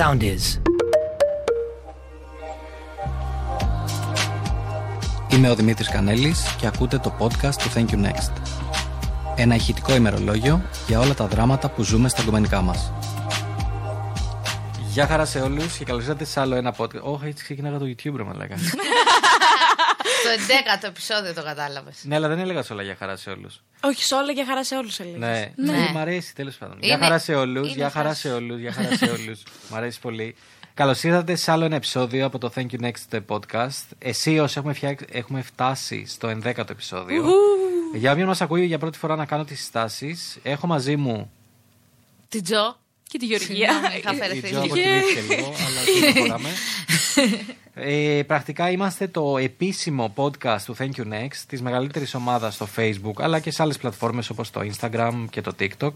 sound is. Είμαι ο Δημήτρης Κανέλης και ακούτε το podcast του Thank You Next. Ένα ηχητικό ημερολόγιο για όλα τα δράματα που ζούμε στα κομμενικά μας. Γεια χαρά σε όλους και καλώς ήρθατε σε άλλο ένα podcast. Όχι, έτσι ξεκινάγα το YouTube, ρε μαλάκα. Στο 11ο επεισόδιο το κατάλαβες. ναι, αλλά δεν έλεγα σε όλα για χαρά σε όλους. Όχι, σε όλα για χαρά σε όλους έλεγες. Ναι, Ναι. ναι. μ' αρέσει τέλος πάντων. Είναι- Γεια χαρά σε όλους, είναι γεια χαρά φράση. σε όλους, γεια χαρά σε όλους. Μ' αρέσει πολύ. Καλώς ήρθατε σε άλλο ένα επεισόδιο από το Thank You Next podcast. Εσύ όσοι έχουμε, φτιάξει- έχουμε φτάσει στο 11ο επεισόδιο. Για όποιον μας ακούει για πρώτη φορά να κάνω τις συστάσεις, έχω μαζί μου Την Τζο. Και τη Γεωργία. Συγγνώμη, είχα Η αφαιρεθεί. Τζο αποκοιμήθηκε λίγο, αλλά δεν προχωράμε. Ε, πρακτικά είμαστε το επίσημο podcast του Thank You Next της μεγαλύτερης ομάδας στο Facebook αλλά και σε άλλες πλατφόρμες όπως το Instagram και το TikTok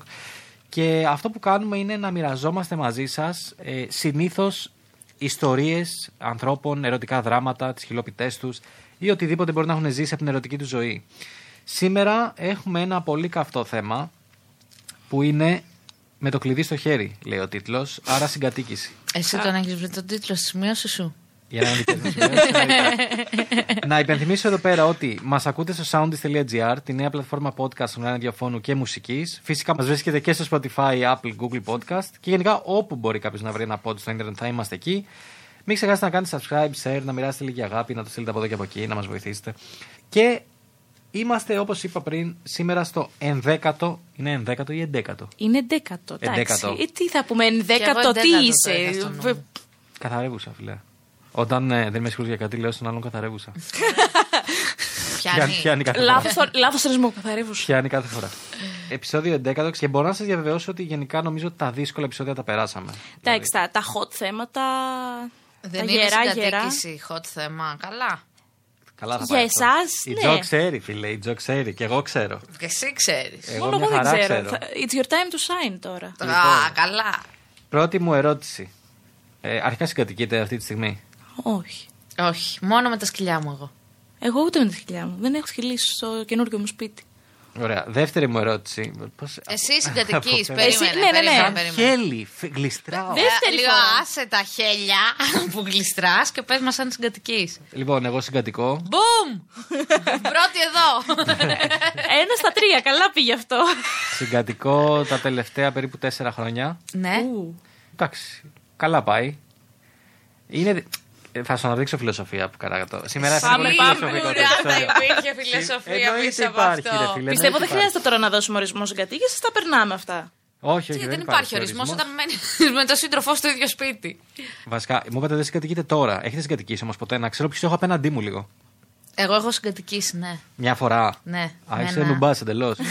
και αυτό που κάνουμε είναι να μοιραζόμαστε μαζί σας ε, συνήθως ιστορίες ανθρώπων, ερωτικά δράματα, τις χιλοπιτές τους ή οτιδήποτε μπορεί να έχουν ζήσει από την ερωτική τους ζωή. Σήμερα έχουμε ένα πολύ καυτό θέμα που είναι με το κλειδί στο χέρι, λέει ο τίτλος, άρα συγκατοίκηση. Εσύ τον έχεις βρει τον τίτλο στη σημείωση σου. Για να μην δείτε τις σημειώσεις, εννοείται. Να υπενθυμίσω εδώ πέρα ότι μας ακούτε στο soundist.gr, τη νέα πλατφόρμα podcast online διαφώνου και μουσικής. Φυσικά μας βρίσκεται και στο Spotify, Apple, Google Podcast και γενικά όπου μπορεί κάποιος να βρει ένα pod στο Ιντερνετ θα είμαστε εκεί. Μην ξεχάσετε να κάνετε subscribe, share, να μοιράσετε λίγη αγάπη, να το στείλετε από εδώ και από εκεί, να μας βοηθήσετε. Και είμαστε, όπως είπα πριν, σήμερα στο 11ο. Είναι 11ο ή 11ο. Είναι δέκατο. εντάξει. Εντέκατο. Ε, τι θα πούμε, εγώ δέκατο, τι εντέκατο το είχα είσαι. στο νου Βε- μου. Καθαρεύουσα, φιλέ. Όταν ε, δεν είμαι σίγουρος για κάτι, λέω στον άλλον καθαρεύουσα. Πιάνει, Πιάνει. πιάνει κάθε φορά. Λάθος, λάθος ορισμό καθαρεύους. Πιάνει κάθε φορά. Επεισόδιο 11 και μπορώ να σας διαβεβαιώσω ότι γενικά νομίζω ότι τα δύσκολα επεισόδια τα περάσαμε. Εντάξει, τα, τα hot θέματα. Δεν τα είναι γερά γερά. συγκατοίκηση hot θέμα. Καλά. Καλά θα Για πάει αυτό. εσάς, Η ναι. Τζο ξέρει, φίλε. Η Τζο ξέρει. Και εγώ ξέρω. Και εσύ ξέρεις. Εγώ Μόνο μια εγώ δεν χαρά ξέρω. ξέρω. Θα- It's your time to shine τώρα. Α, καλά. Πρώτη μου ερώτηση. Ε, αρχικά συγκατοικείτε αυτή τη στιγμή. Όχι. Όχι, μόνο με τα σκυλιά μου εγώ. Εγώ ούτε με τη σκυλιά μου. Δεν έχω σκυλήσει στο καινούργιο μου σπίτι. Ωραία. Δεύτερη μου ερώτηση. Πώς... Εσύ συγκατοικείς. Αποφεύγω. Περίμενε. Εσύ- ναι, ναι, ναι. περίμενε, Σαν περίμενε. χέλη. φ- Γλιστράω. Δεν- Δεύτερη Ε, Λίγο φορά. άσε τα χέλια που γλιστράς και πες μας αν συγκατοικείς. Λοιπόν, εγώ συγκατοικώ. Μπουμ! Πρώτη εδώ. Ένα στα τρία, καλά πήγε αυτό. Συγκατοικώ τα τελευταία περίπου τέσσερα χρόνια. ναι. Ου. Εντάξει, καλά πάει. Είναι... ε, Θα σου αναδείξω φιλοσοφία που καράγατο. Σήμερα θα Πάμε, είναι πάμε. φιλοσοφικό το Ουρά, θα επεισόδιο. υπήρχε φιλοσοφία Εννοείται πίσω από υπάρχει, ρε αυτό. φίλε. Πιστεύω δεν εννοείται χρειάζεται τώρα να δώσουμε ορισμό συγκατοίκηση, τα περνάμε αυτά. Όχι, όχι, Τι, δεν, δεν υπάρχει ορισμός όταν μένεις με τον σύντροφό στο ίδιο σπίτι. Βασικά, μου είπατε δεν συγκατοικείτε τώρα. Έχετε συγκατοικήσει όμως ποτέ; Να ξέρω ποιος έχω απέναντί μου λίγο. Εγώ έχω συγκατοικήσει, ναι. Μια φορά. Ναι. Α, με είσαι ένα- νουμπάς εντελώς. με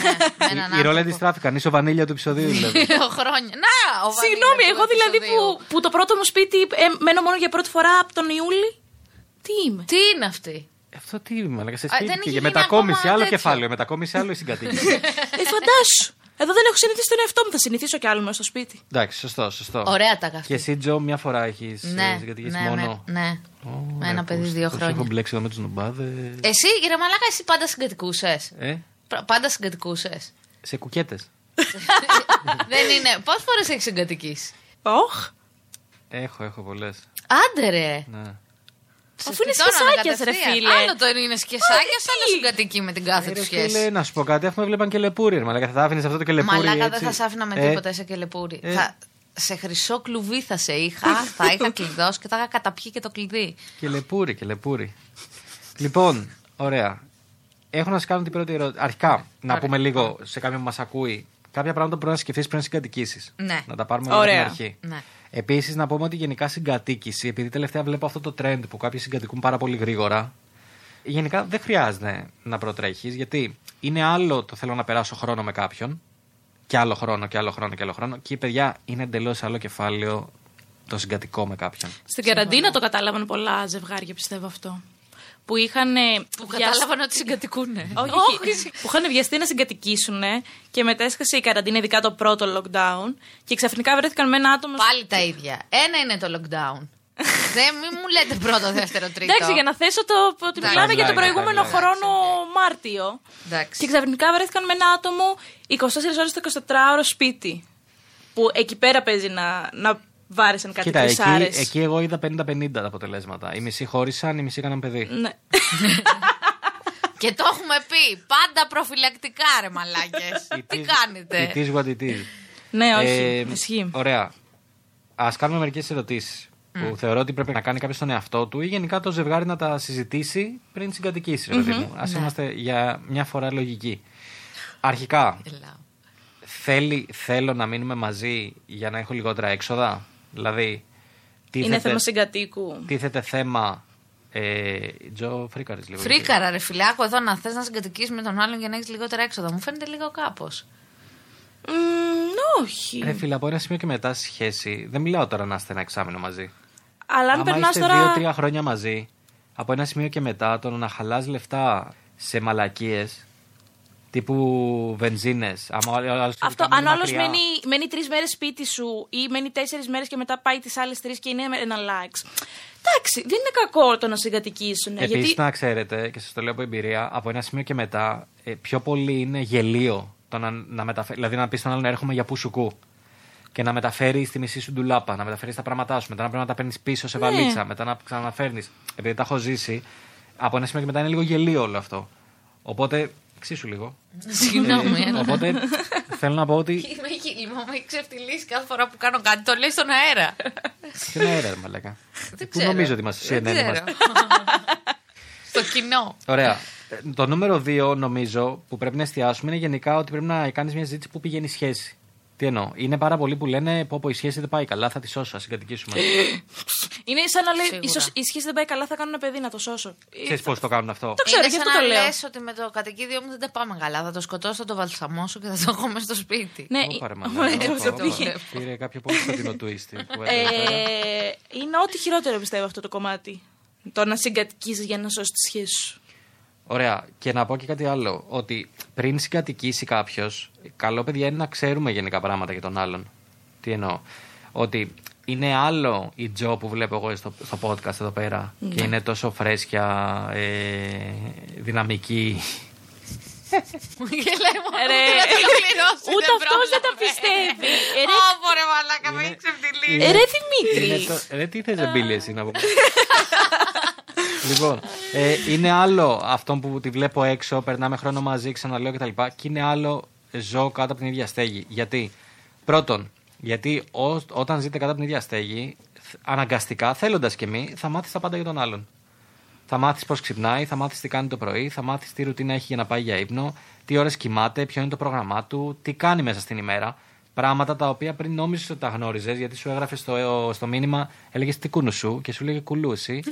έναν Οι ρόλε άνθρωπο. αντιστράφηκαν. Είσαι ο βανίλια του επεισοδίου δηλαδή. Δύο χρόνια. Να, ο Συγγνώμη, Βανίλας εγώ του δηλαδή επεισοδίου. που, που το πρώτο μου σπίτι ε, μένω μόνο για πρώτη φορά από τον Ιούλη. Τι είμαι; Τι είναι αυτή; Αυτό τι είμαι, λέγα σε Α, σπίτι. δεν και είχε για γίνει μετακόμιση ακόμα άλλο τέτοιο. κεφάλαιο. Μετακόμιση άλλο η συγκατοίκηση. Ε, φαντάσου. Εδώ δεν έχω συνηθίσει τον εαυτό μου. Θα συνηθίσω κι άλλο μέσα στο σπίτι. Εντάξει, σωστό, σωστό. Ωραία τα καφέ. Και εσύ, Τζο, μια φορά έχεις Ναι, συγκατοικήσει ναι, μόνο. ναι, ναι. Ω, Με ένα ρε, παιδί πώς- δύο πώς χρόνια. Έχω μπλέξει εδώ με τους νουμπάδε. Εσύ, κύριε Μαλάκα, εσύ πάντα συγκατοικούσε. Ε, Πάντα συγκατοικούσε. σε κουκέτες. Δεν είναι. Πόσες φορές έχεις συγκατοικήσει. Όχ. Έχω, έχω πολλές. Άντε ρε. Ναι. Αφού είναι Τώρα σκεσάκιας, ρε κατευθείαν. φίλε. Άλλο το είναι σκεσάκιας, τι; άλλο συγκατοικεί με την κάθε Ε, του ρε σχέση. φίλε, να σου πω κάτι, έχουμε βλέπαν και λεπούρι. Ρε, μαλάκα, θα τα άφηνες αυτό το και λεπούρι. Μαλάκα δεν έτσι. θα σε άφηνα με Ε, τίποτα, είσαι και λεπούρι. ε. Θα, σε χρυσό κλουβί θα σε είχα, θα είχα κλειδώσει και θα είχα καταπιεί και το κλειδί. Και λεπούρι, και λεπούρι. λοιπόν, ωραία. Έχω να σας κάνω την πρώτη ερώτηση. Αρχικά, να πούμε λίγο σε κάποιον που μας ακούει, κάποια πράγματα που πρέπει να σκεφτείς πριν συγκατοικήσεις. Ναι. Να τα πάρουμε Ωραία. από την αρχή. Ναι. Επίσης, να πούμε ότι γενικά συγκατοίκηση, επειδή τελευταία βλέπω αυτό το trend που κάποιοι συγκατοικούν πάρα πολύ γρήγορα, γενικά δεν χρειάζεται να προτρέχεις, γιατί είναι άλλο το θέλω να περάσω χρόνο με κάποιον, και άλλο χρόνο, και άλλο χρόνο, και άλλο χρόνο, και παιδιά είναι εντελώς άλλο κεφάλαιο το συγκατοικό με κάποιον. Στην καραντίνα το κατάλαβαν πολλά ζευγάρια, πιστεύω αυτό. Που είχαν. Που κατάλαβαν ότι συγκατοικούνε. Όχι, όχι. που είχαν βιαστεί να συγκατοικήσουν και μετά έσκασε η καραντίνα, ειδικά το πρώτο lockdown, και ξαφνικά βρέθηκαν με ένα άτομο. Πάλι τα ίδια. Ένα είναι το lockdown. Δεν μην μου λέτε πρώτο, δεύτερο, τρίτο. Εντάξει, για να θέσω το. ότι Εντάξει. μιλάμε για τον Timeline, προηγούμενο timeline. χρόνο Μάρτιο. Εντάξει. Και ξαφνικά βρέθηκαν με ένα άτομο 24 ώρες το 24ωρο σπίτι. Που εκεί πέρα παίζει να, να βάρεσαν κάτι Κοίτα, εκεί, τρισάρε. εκεί εγώ είδα 50-50 τα αποτελέσματα. Οι μισοί χώρισαν, οι μισοί έκαναν παιδί. Ναι. Και το έχουμε πει. Πάντα προφυλακτικά, ρε μαλάκες. It Τι is- κάνετε; It is what it is. ναι, όχι. Ε, Ισχύει. Ωραία. Α κάνουμε μερικές ερωτήσεις που θεωρώ ότι πρέπει να κάνει κάποιος στον εαυτό του ή γενικά το ζευγάρι να τα συζητήσει πριν συγκατοικήσει. ρε παιδί μου. Α είμαστε για μια φορά λογικοί. Αρχικά, Γελάω. θέλει, θέλω να μείνουμε μαζί για να έχω λιγότερα έξοδα; Δηλαδή, τίθεται, Είναι θέμα συγκατοίκου. τίθεται θέμα. Ε, Τζο, φρίκαρες λίγο. Φρίκαρα, ρε φιλάκο, εδώ να θες να συγκατοικήσει με τον άλλον για να έχεις λιγότερα έξοδα. Μου φαίνεται λίγο κάπως. Μμμ, όχι. Ρε φίλε, από ένα σημείο και μετά στη σχέση, δεν μιλάω τώρα να είστε ένα εξάμεινο μαζί. Αλλά αν Άμα περνάς είστε τώρα. δύο-τρία χρόνια μαζί, από ένα σημείο και μετά, το να χαλάς λεφτά σε μαλακίες τύπου βενζίνες. Αυτό, αν ο άλλος μένει, μένει τρεις μέρες σπίτι σου ή μένει τέσσερις μέρες και μετά πάει τις άλλες τρεις και είναι ένα likes. Εντάξει, δεν είναι κακό το να συγκατοικήσουν. Επίσης, γιατί να ξέρετε, και σας το λέω από εμπειρία, από ένα σημείο και μετά, ε, πιο πολύ είναι γελίο το να, να μεταφέρει. Δηλαδή, να πεις στον άλλον έρχομαι για πουσουκού. Και να μεταφέρει τη μισή σου ντουλάπα, να μεταφέρεις τα πράγματά σου, μετά να πρέπει να τα παίρνεις πίσω σε Ναι. βαλίτσα, μετά να ξαναφέρνεις. Επειδή τα έχω ζήσει, από ένα σημείο και μετά είναι λίγο γελίο όλο αυτό. Οπότε, εξίσου λίγο. Συγγνώμη. Ε, αλλά- οπότε, θέλω να πω ότι. Είμαι γύλιμο, με έχει ξεφτυλίσει κάθε φορά που κάνω κάτι. Το λέει στον αέρα. Τι είναι αέρα, ρε μαλάκα. Δεν Πού ξέρω. νομίζω ότι είμαστε; Στο Δεν CNN είμαστε. ξέρω. Στο κοινό. Ωραία. Ε, Το νούμερο δύο, νομίζω, που πρέπει να εστιάσουμε είναι γενικά ότι πρέπει να κάνεις μια συζήτηση που πηγαίνει η σχέση. Τι εννοώ. Είναι πάρα πολλοί που λένε πω, πω η σχέση δεν πάει καλά, θα τη σώσω, ας συγκατοικήσουμε. είναι σαν να λέει: Σίγουρα. ίσως η σχέση δεν πάει καλά, θα κάνω ένα παιδί να το σώσω. Ξέρεις πώς το κάνουν αυτό. Το ξέρω, είναι γι' σαν αυτό να το λέω. λες ότι με το κατοικίδιο μου δεν τα πάμε καλά. Θα το σκοτώσω, θα το βαλσαμώσω και θα το έχω μέσα στο σπίτι. Ναι, Ω, πάρε, η- μαλάκα, Ωραία, ω, αυτό ω, πήγε. ω, Πήρε κάποιο πολύ σκοτεινό twist. η κουβέντα εδώ πέρα. Ε, είναι ό,τι χειρότερο πιστεύω αυτό το κομμάτι. Το να συγκατοικήσει για να σώσεις τη σχέση σου. Ωραία. Και να πω και κάτι άλλο. Ότι πριν συγκατοικήσει κάποιος, καλό παιδιά είναι να ξέρουμε γενικά πράγματα για τον άλλον. Τι εννοώ. Ότι είναι άλλο η Τζο που βλέπω εγώ στο, στο podcast εδώ πέρα Ναι. και είναι τόσο φρέσκια, ε, δυναμική. Γελάει μόνο Ρε, ότι να το ολοκληρώσει, ούτε δεν αυτός δεν τα πρόλαβε. πιστεύει. Ε, ρε. Ω, ρε μαλάκα, με έχει ξεφτυλίσει. Είναι- Ε, ρε Δημήτρης. είναι το, ρε, τι θες εμπίλη εσύ να πω. λοιπόν, ε, είναι άλλο αυτό που τη βλέπω έξω, περνάμε χρόνο μαζί, ξαναλέω κτλ. Και, και είναι άλλο ζω κάτω από την ίδια στέγη. Γιατί, πρώτον, γιατί ό, όταν ζείτε κάτω από την ίδια στέγη, θ- αναγκαστικά, θέλοντας και μη, θα μάθεις τα πάντα για τον άλλον. Θα μάθεις πώς ξυπνάει, θα μάθεις τι κάνει το πρωί, θα μάθεις τι ρουτίνα έχει για να πάει για ύπνο, τι ώρες κοιμάται, ποιο είναι το πρόγραμμά του, τι κάνει μέσα στην ημέρα. Πράγματα τα οποία πριν νόμιζες ότι τα γνώριζες, γιατί σου έγραφε στο, στο μήνυμα, έλεγες τι κούνου σου και σου λέγε κουλού εσύ.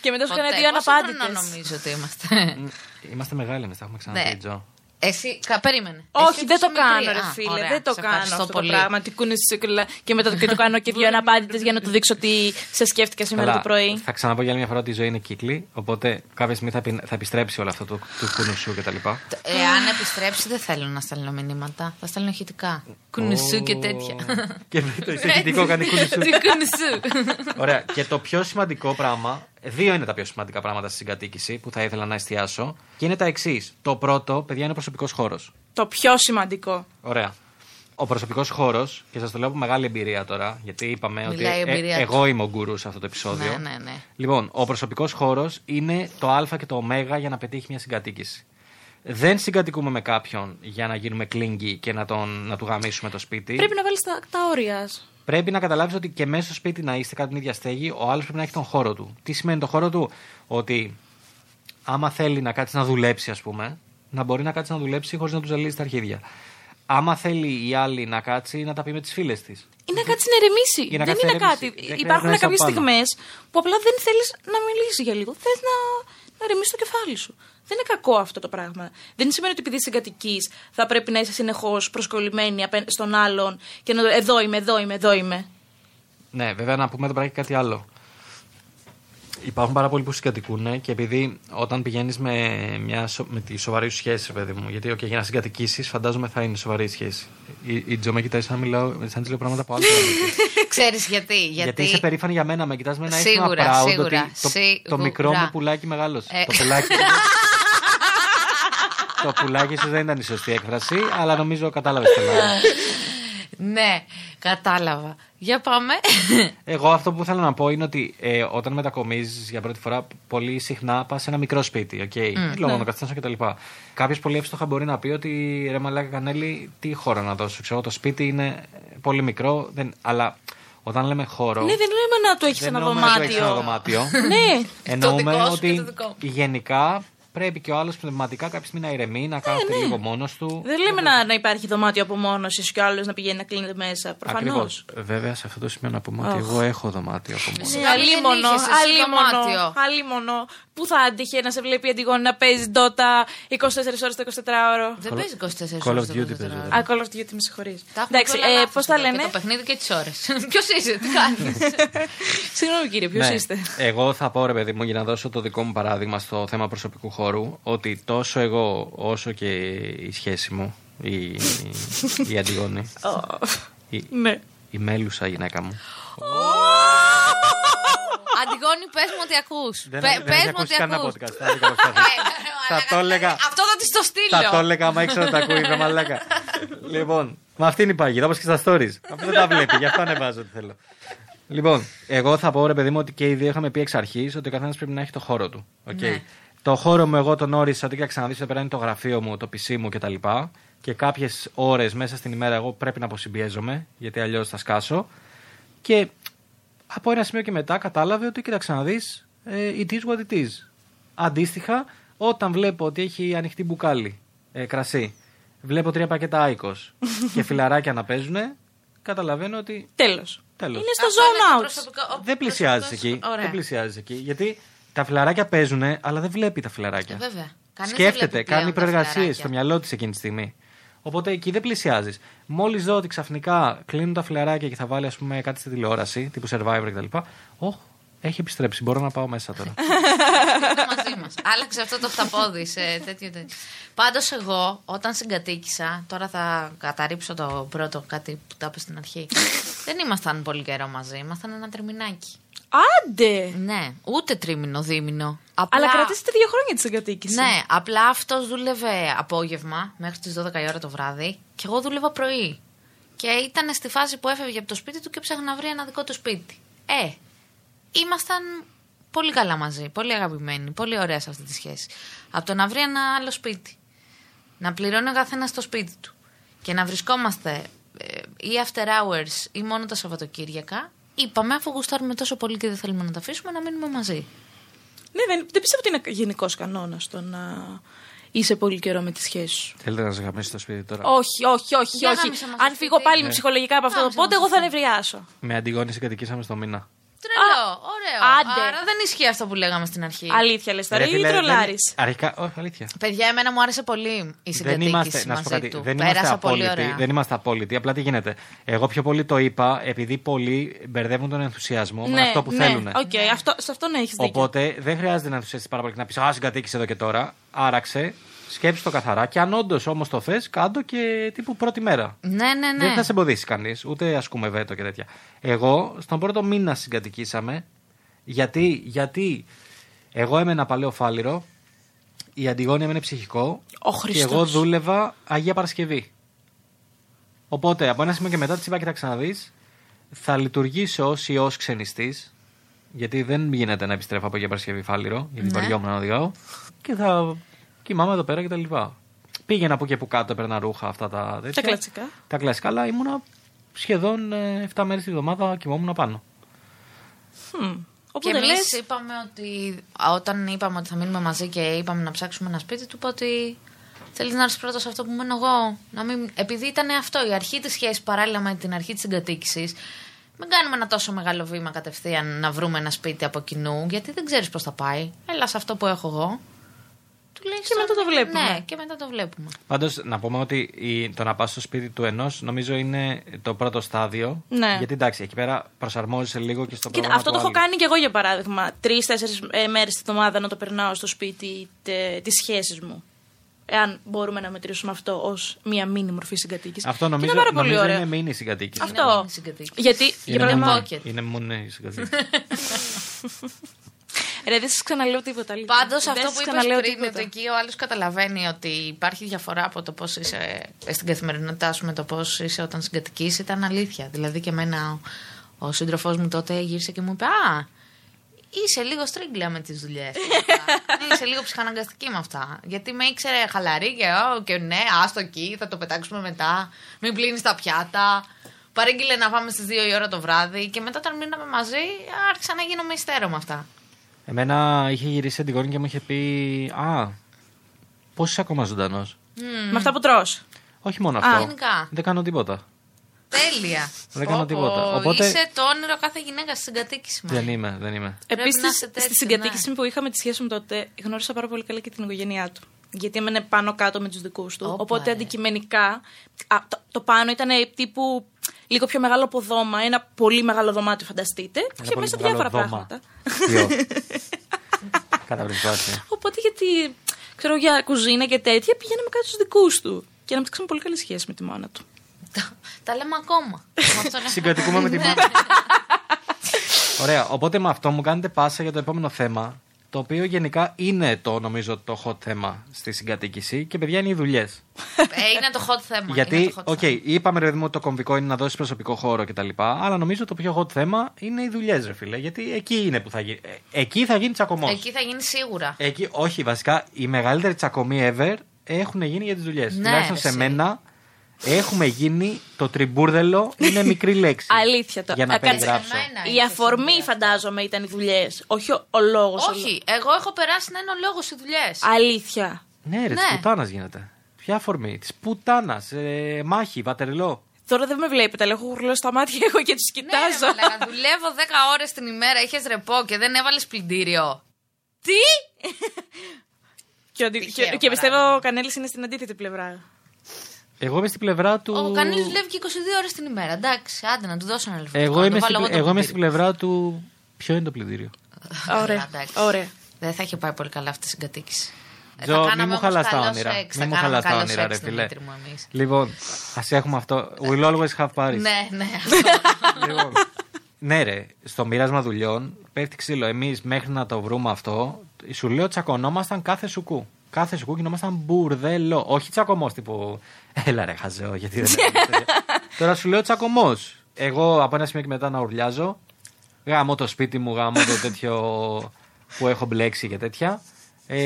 Και μετά σου έκανε Ποτέ. δύο Πόσο χρόνο αναπάντητες. νομίζω ότι είμαστε; Είμαστε μεγάλοι εμείς, τα έχουμε ξαναπεί, Ναι. Τζο. Εσύ, κα, περίμενε. Όχι, Εσύ δεν το είσαι κάνω, μικρή. ρε Α, φίλε. ωραία. Δεν το Σε κάνω ευχαριστώ αυτό το πολύ. πράγμα. Τι κούνε στη σοκολά και μετά και το κάνω και δύο αναπάντητε για να του δείξω ότι σε σκέφτηκα σήμερα Καλά, το πρωί. Θα ξαναπώ για άλλη μια φορά ότι η ζωή είναι κύκλη, οπότε κάποια στιγμή θα, επι- θα επιστρέψει όλο αυτό το, του κούνου σου κτλ. Εάν επιστρέψει, δεν θέλω να στέλνω μηνύματα. Θα στέλνω ηχητικά. Κουνησού και τέτοια. και το ηχητικό κάνει κούνου σου. Τι κουνησού. Ωραία. Και το πιο σημαντικό πράγμα, δύο είναι τα πιο σημαντικά πράγματα στη συγκατοίκηση που θα ήθελα να εστιάσω. Και είναι τα εξής. Το πρώτο, παιδιά, είναι ο προσωπικός χώρος. Το πιο σημαντικό. Ωραία. Ο προσωπικός χώρος, και σας το λέω από μεγάλη εμπειρία τώρα, γιατί είπαμε ότι Μιλάει η ε, εμπειρία του. εγώ είμαι ο γκουρού σε αυτό το επεισόδιο. Ναι, ναι, ναι. Λοιπόν, ο προσωπικός χώρος είναι το Α και το Ω για να πετύχει μια συγκατοίκηση. Δεν συγκατοικούμε με κάποιον για να γίνουμε κλίνγκοι και να, τον, να του γαμίσουμε το σπίτι. Πρέπει να βάλεις τα, τα όρια. Πρέπει να καταλάβεις ότι και μέσα στο σπίτι να είστε κάτω την ίδια στέγη, ο άλλος πρέπει να έχει τον χώρο του. Τι σημαίνει το χώρο του, Ότι άμα θέλει να κάτσει να δουλέψει, ας πούμε, να μπορεί να κάτσει να δουλέψει χωρίς να του ζαλίζει τα αρχίδια. Άμα θέλει η άλλη να κάτσει, να τα πει με τις φίλες της. Είναι κάτι να ηρεμήσει. Είναι δεν κάτι να είναι ηρεμήσει. κάτι. Δεν χρειάζεται Υπάρχουν να είσαι κάποιες από πάνω. στιγμές που απλά δεν θέλεις να μιλήσεις για λίγο. Θες να, να ηρεμήσει το κεφάλι σου. Δεν είναι κακό αυτό το πράγμα. Δεν σημαίνει ότι επειδή συγκατοικεί θα πρέπει να είσαι συνεχώς προσκολλημένη απέ- στον άλλον και να το εδώ είμαι, εδώ είμαι, εδώ είμαι. Ναι, βέβαια να πούμε εδώ πέρα και κάτι άλλο. Υπάρχουν πάρα πολλοί που συγκατοικούν και επειδή όταν πηγαίνεις με, μια, σο- με τη σοβαρή σου σχέση, παιδί μου, γιατί okay, για να συγκατοικήσεις, φαντάζομαι θα είναι σοβαρή η σχέση. Η, η Τζο με κοιτάει σαν να μιλάω, σαν να της λέω πράγματα από άλλο. πράγμα. Ξέρεις γιατί. Γιατί, γιατί είσαι περήφανη για μένα, με κοιτάς με ένα αίσθημα Σίγουρα, proud σίγουρα, ότι το, το σίγουρα. μικρό μου πουλάκι μεγάλος. Ε. Το πουλάκι Το πουλάκι ίσως δεν ήταν η σωστή έκφραση, αλλά νομίζω κατάλαβες το λόγο. Ναι, κατάλαβα. Για πάμε. Εγώ αυτό που θέλω να πω είναι ότι ε, όταν μετακομίζεις για πρώτη φορά, πολύ συχνά πας σε ένα μικρό σπίτι. Okay? Ναι. Λόγω mm, καταστάσεων κτλ. Κάποιος πολύ εύστοχα μπορεί να πει ότι ρε Μαλάκα Κανέλη, τι χώρο να δώσω. Ξέρω, το σπίτι είναι πολύ μικρό, δεν, αλλά όταν λέμε χώρο. Ναι, δεν λέμε να το έχεις δεν ένα εννοούμε να το έχεις ένα δωμάτιο. δωμάτιο. ναι. Εννοούμε δικό σου ότι και το δικό μου. γενικά πρέπει και ο άλλος πνευματικά κάποια στιγμή να ηρεμεί, να κάθεται λίγο μόνος του. Δεν λέμε να, να υπάρχει δωμάτιο απομόνωσης και ο άλλος να πηγαίνει να κλείνεται μέσα. Προφανώς. Ακριβώς. Βέβαια, σε αυτό το σημείο να πούμε ότι εγώ έχω δωμάτιο από μόνο. Εσύ Ναι, Σιγά μην αλίμονο, είχες εσύ αλίμονο, δωμάτιο. αλίμονο. Πού θα άντυχε να σε βλέπει η Αντιγόνη να παίζει Dota 24 ώρες το 24ωρο. Δεν παίζει 24 Call of ώρες το Duty 24 παίζει, ώρες. βέβαια. Α, Call of Duty, με συγχωρείς. Τα έχουμε Εντάξει, όλα ε, λάθος πώς τα εδώ, λένε; Και το παιχνίδι και τις ώρες. Ποιος είσαι, τι κάνεις; Συγγνώμη κύριε, ποιος Ναι. είστε; Εγώ θα πω ρε παιδί μου για να δώσω το δικό μου παράδειγμα στο θέμα προσωπικού χώρου ότι τόσο εγώ όσο και η σχέση μου, η, η Αντιγόνη, η, Ναι. η μέλουσα γυναίκα μου. Αντιγόνη, πες μου ότι ακούς. Δεν, Πε δεν έχεις μου ακούσει ότι κανένα ακούς. podcast. θα δει καλά σταθεί. Θα το έλεγα. Αυτό θα τη το Θα το στείλω. έλεγα άμα ήξερα ότι τα ακούει, ρε μαλάκα. λοιπόν, μα αυτή είναι η παγίδα, όπως και στα stories. Αυτό δεν τα βλέπει, γι' αυτό ανεβάζω ό,τι θέλω. Λοιπόν, εγώ θα πω ρε παιδί μου ότι και οι δύο είχαμε πει εξ αρχής ότι ο καθένας πρέπει να έχει το χώρο του. οκ. Ναι. Το χώρο μου εγώ τον όρισα ότι κοίταξε να δεις εδώ πέρα είναι το γραφείο μου, το PC μου κτλ. Και κάποιες ώρες μέσα στην ημέρα εγώ πρέπει να αποσυμπιέζομαι, γιατί αλλιώς θα σκάσω. Και από ένα σημείο και μετά κατάλαβε ότι κοίταξε να δεις, it is what it is. Αντίστοιχα, όταν βλέπω ότι έχει ανοιχτή μπουκάλι ε, κρασί, βλέπω τρία πακέτα IQOS και φιλαράκια να παίζουν, καταλαβαίνω ότι Τέλος. τέλος. Είναι στο Αυτό είναι zone το out. προσωπικό- ο Δεν πλησιάζεις προσωπικός- εκεί. Ωραία. Δεν πλησιάζεις εκεί. Γιατί τα φιλαράκια παίζουν, αλλά δεν βλέπει τα φιλαράκια. Ε, βέβαια. Κανείς δεν Σκέφτεται, βλέπει κάνει πλέον τα προεργασίες φιλαράκια. στο μυαλό της εκείνη τη στιγμή. Οπότε εκεί δεν πλησιάζεις. Μόλις δω ότι ξαφνικά κλείνουν τα φιλαράκια και θα βάλει ας πούμε, κάτι στη τηλεόραση, τύπου survivor κτλ. Όχ, έχει επιστρέψει. Μπορώ να πάω μέσα τώρα. είναι μαζί μας. Άλλαξε αυτό το χταπόδι σε τέτοιο τέτοιο. Πάντως, εγώ όταν συγκατοίκησα, τώρα θα καταρρύψω το πρώτο κάτι που τα είπα στην αρχή. δεν ήμασταν πολύ καιρό μαζί, ήμασταν ένα τριμινάκι. Άντε! Ναι, ούτε τρίμηνο, δίμηνο. Απλά... Αλλά κρατήσετε δύο χρόνια τη εγκατοίκηση. Ναι, απλά αυτός δούλευε απόγευμα μέχρι τις 12 η ώρα το βράδυ και εγώ δούλευα πρωί. Και ήταν στη φάση που έφευγε από το σπίτι του και ψάχνει να βρει ένα δικό του σπίτι. Ε, ήμασταν πολύ καλά μαζί, πολύ αγαπημένοι, πολύ ωραία σε αυτή τη σχέση. Από το να βρει ένα άλλο σπίτι, να πληρώνει ο καθένας στο σπίτι του και να βρισκόμαστε ε, ή after hours ή μόνο τα Σαββατοκύριακα, είπαμε αφού γουστάρουμε τόσο πολύ και δεν θέλουμε να τα αφήσουμε να μείνουμε μαζί. Ναι, δεν, δεν πιστεύω ότι είναι γενικός κανόνας το να είσαι πολύ καιρό με τη σχέση σου. Θέλετε να σα γαμίσει το σπίτι τώρα; Όχι, όχι, όχι. Για όχι. γάμισε μας το Αν σπίτι. φύγω πάλι Ναι. ψυχολογικά από αυτό το Γάμισε πόντε, μας εγώ το θα σπίτι. νευριάσω. Με Αντιγόνη συγκατοικήσαμε στο μήνα. Τρελό, ωραίο. άντε. Άρα δεν ισχύει αυτό που λέγαμε στην αρχή. Αλήθεια λες τώρα, Ρε ή φίλε, δεν- τρολάρεις; Αρχικά, όχι, αλήθεια. Παιδιά, εμένα μου άρεσε πολύ η Δεν συγκατοίκηση είμαστε, να σου πω μαζί κάτι, του. δεν Πέρασα είμαστε, πολύ απόλυτοι, ωραία. δεν είμαστε απόλυτοι. Απλά τι γίνεται. Εγώ πιο πολύ το είπα επειδή πολλοί μπερδεύουν τον ενθουσιασμό με αυτό που ναι, θέλουν. Οκ, αυτό, σε αυτό να έχεις δίκιο. Οπότε δεν χρειάζεται να ενθουσιαστείς πάρα πολύ και να πεις Α, συγκατοίκησε εδώ και τώρα. Άραξε, σκέψει το καθαρά και αν όντως όμως το θες, κάντο και τύπου πρώτη μέρα. Ναι, ναι, ναι. Δεν θα σε εμποδίσει κανείς, ούτε ασκούμε βέτο και τέτοια. Εγώ στον πρώτο μήνα συγκατοικήσαμε. Γιατί, γιατί εγώ έμενα παλαιό φάληρο, η Αντιγόνη έμενε ψυχικό Ο και Χριστός. εγώ δούλευα Αγία Παρασκευή. Οπότε από ένα σημείο και μετά της είπα: Κοιτάξτε να δεις, θα λειτουργήσω ως ιός ξενιστής. Γιατί δεν γίνεται να επιστρέφω από Αγία Παρασκευή φάληρο, γιατί Ναι. βαριόμουν να οδηγάω. Και θα κοιμάμαι εδώ πέρα κτλ. Πήγαινα από και που κάτω, έπαιρνα ρούχα αυτά τα τέτοια. Τα κλασικά. Τα κλασικά, αλλά ήμουνα σχεδόν ε, 7 μέρες τη βδομάδα κοιμόμουν πάνω. Μμ. Και Οπότε εμείς λες, είπαμε ότι. α, Όταν είπαμε ότι θα μείνουμε μαζί και είπαμε να ψάξουμε ένα σπίτι, του είπα ότι. Θέλεις να έρθεις πρώτα σε αυτό που μένω εγώ. Να μην... Επειδή ήταν αυτό η αρχή της σχέσης παράλληλα με την αρχή της εγκατοίκησης, μην κάνουμε ένα τόσο μεγάλο βήμα κατευθείαν να βρούμε ένα σπίτι από κοινού, γιατί δεν ξέρεις πώς θα πάει. Έλα σε αυτό που έχω εγώ. Τουλάχιστον- μετά το βλέπουμε. Ναι, και μετά το βλέπουμε. Πάντως, να πούμε ότι η, το να πας στο σπίτι του ενός νομίζω είναι το πρώτο στάδιο. Ναι. Γιατί εντάξει, εκεί πέρα προσαρμόζεσαι λίγο και στο Κοίτα, πρόγραμμα αυτό του το έχω άλλου. κάνει και εγώ για παράδειγμα. Τρει-τέσσερι ε, μέρες τη εβδομάδα να το περνάω στο σπίτι τη σχέση μου. Εάν μπορούμε να μετρήσουμε αυτό ως μία μίνι μορφή συγκατοίκησης. Αυτό Και νομίζω, ήταν πάρα πολύ νομίζω ωραίο. είναι μήνυ συγκατοίκηση. Είναι Αυτό. μόνη συγκατοίκηση. Γιατί, για Είναι παράδειγμα, μόνο- μόνο, pocket. είναι μόνο η συγκατοίκηση. Ρε, δεν σας ξαναλέω τίποτα. αλήθεια. Πάντως Δεν αυτό σας που είπες ξαναλέω πριν, τίποτα. ότι εκεί ο άλλος καταλαβαίνει ότι υπάρχει διαφορά από το πώς είσαι ε, στην καθημερινότητά σου με το πώς είσαι όταν συγκατοικείς, ήταν αλήθεια. Δηλαδή και εμένα ο, ο σύντροφός μου τότε γύρισε και μου είπε Α, είσαι λίγο στρίγκλια με τις δουλειές. είσαι λίγο ψυχαναγκαστική με αυτά. Γιατί με ήξερε χαλαρή και, «Ω, και ναι, άστο εκεί, θα το πετάξουμε μετά. Μην πλύνεις τα πιάτα. Παρήγγειλε να πάμε στις 2 η ώρα το βράδυ και μετά όταν μείναμε μαζί άρχισα να γίνομαι υστέρο με αυτά. Εμένα είχε γυρίσει την και μου είχε πει Α, πώς είσαι ακόμα ζωντανός; Με αυτά που τρως. Όχι μόνο αυτό. γενικά. Δεν κάνω τίποτα. Τέλεια. Δεν κάνω Πω, τίποτα. πω, Οπότε- Είσαι το όνειρο κάθε γυναίκα στην κατοίκηση μα. Δεν είμαι, δεν είμαι. Πρέπει Επίσης, να είσαι τέτοιο, στη συγκατοίκηση που είχαμε τη σχέση μου τότε, γνώρισα πάρα πολύ καλά και την οικογένειά του. Γιατί έμενε πάνω κάτω με τους δικούς του. Όπα, Οπότε ε. αντικειμενικά. Α, το, το πάνω ήταν τύπου λίγο πιο μεγάλο από δώμα, ένα πολύ μεγάλο δωμάτιο, φανταστείτε. Που είχε πολύ μέσα μεγάλο διάφορα δώμα. πράγματα. Ποιο; Καταπληκτικό. Οπότε γιατί, ξέρω για κουζίνα και τέτοια, πηγαίναμε κάτω στους δικούς του. Και αναπτύξαμε πολύ καλή σχέση με τη μάνα του. Τα, τα λέμε ακόμα. Με αυτόν έχω- Συγκατοικούμε με τη Ναι. μάνα. Ωραία. Οπότε με αυτό μου κάνετε πάσα για το επόμενο θέμα. Το οποίο γενικά είναι το νομίζω το hot θέμα στη συγκατοίκηση. Και παιδιά είναι οι δουλειές. Ε, είναι το hot θέμα. Γιατί, είναι το hot OK, θέμα. είπαμε ρε παιδί μου ότι το κομβικό είναι να δώσεις προσωπικό χώρο κτλ. Αλλά νομίζω το πιο hot θέμα είναι οι δουλειές, ρε φίλε. Γιατί εκεί είναι που θα γίνει. ε, Εκεί θα γίνει τσακωμός. Εκεί θα γίνει σίγουρα. Εκεί, όχι, βασικά οι μεγαλύτεροι τσακωμοί ever έχουν γίνει για τις δουλειές. Ναι, Τουλάχιστον ρε, σε εσύ. μένα έχουμε γίνει το τριμπούρδελο είναι μικρή λέξη. Αλήθεια το. Για να Α, κάτσε. περιγράψω. Εμένα Η είχε αφορμή, συμβεί φαντάζομαι, ήταν οι δουλειές. Όχι ο, ο λόγος. Όχι, εγώ έχω περάσει να είναι ο λόγος οι δουλειές. Αλήθεια. Ναι, ρε, Ναι. τη πουτάνας γίνεται. Ποια αφορμή, της πουτάνας, ε, μάχη, βατερλό. Τώρα δεν με βλέπετε, αλλά έχω γουρλό στα μάτια εγώ και τους Ναι, κοιτάζω. ρε, μαλάκα, δουλεύω 10 ώρες την ημέρα, είχες ρεπό και δεν έβαλες πλυντήριο. Τι! και, ότι- Τυχαίο και, και πιστεύω παράδειγμα. ο Κανέλης είναι στην αντίθετη πλευρά. Εγώ είμαι στην πλευρά του. Ο Κανέλη δουλεύει και 22 ώρες την ημέρα. Εντάξει, άντε να του δώσω ένα λεφτό. Εγώ, είμαι, στην, εγώ πλε- το εγώ είμαι στην πλυντήριο. πλευρά του. Ποιο είναι το πλυντήριο; Ωραία. εντάξει. Ωραία. Δεν θα είχε πάει πολύ καλά αυτή η συγκατοίκηση. Ε, Τζο, θα μην κάναμε μου όμως χαλάς τα καλός όνειρα. σεξ, Μην θα μου κάναμε χαλάς τα καλός όνειρα, σεξ, ρε φίλε. Δημήτρη μου, εμείς. Λοιπόν, ας έχουμε αυτό. We'll always have Paris. Ναι, ναι. Λοιπόν, ναι, ρε, στο μοίρασμα δουλειών πέφτει ξύλο. Εμείς μέχρι να το βρούμε αυτό, σου λέω τσακωνόμασταν κάθε σουκού. Κάθε σουκού γινόμασταν μπουρδέλο. Όχι τσακωμός τύπου. Έλα ρε, χαζεό, γιατί δεν είναι τέτοια». Τώρα σου λέω τσακωμός. Εγώ από ένα σημείο και μετά να ουρλιάζω. Γάμω το σπίτι μου, γάμω το τέτοιο που έχω μπλέξει και τέτοια. Ε,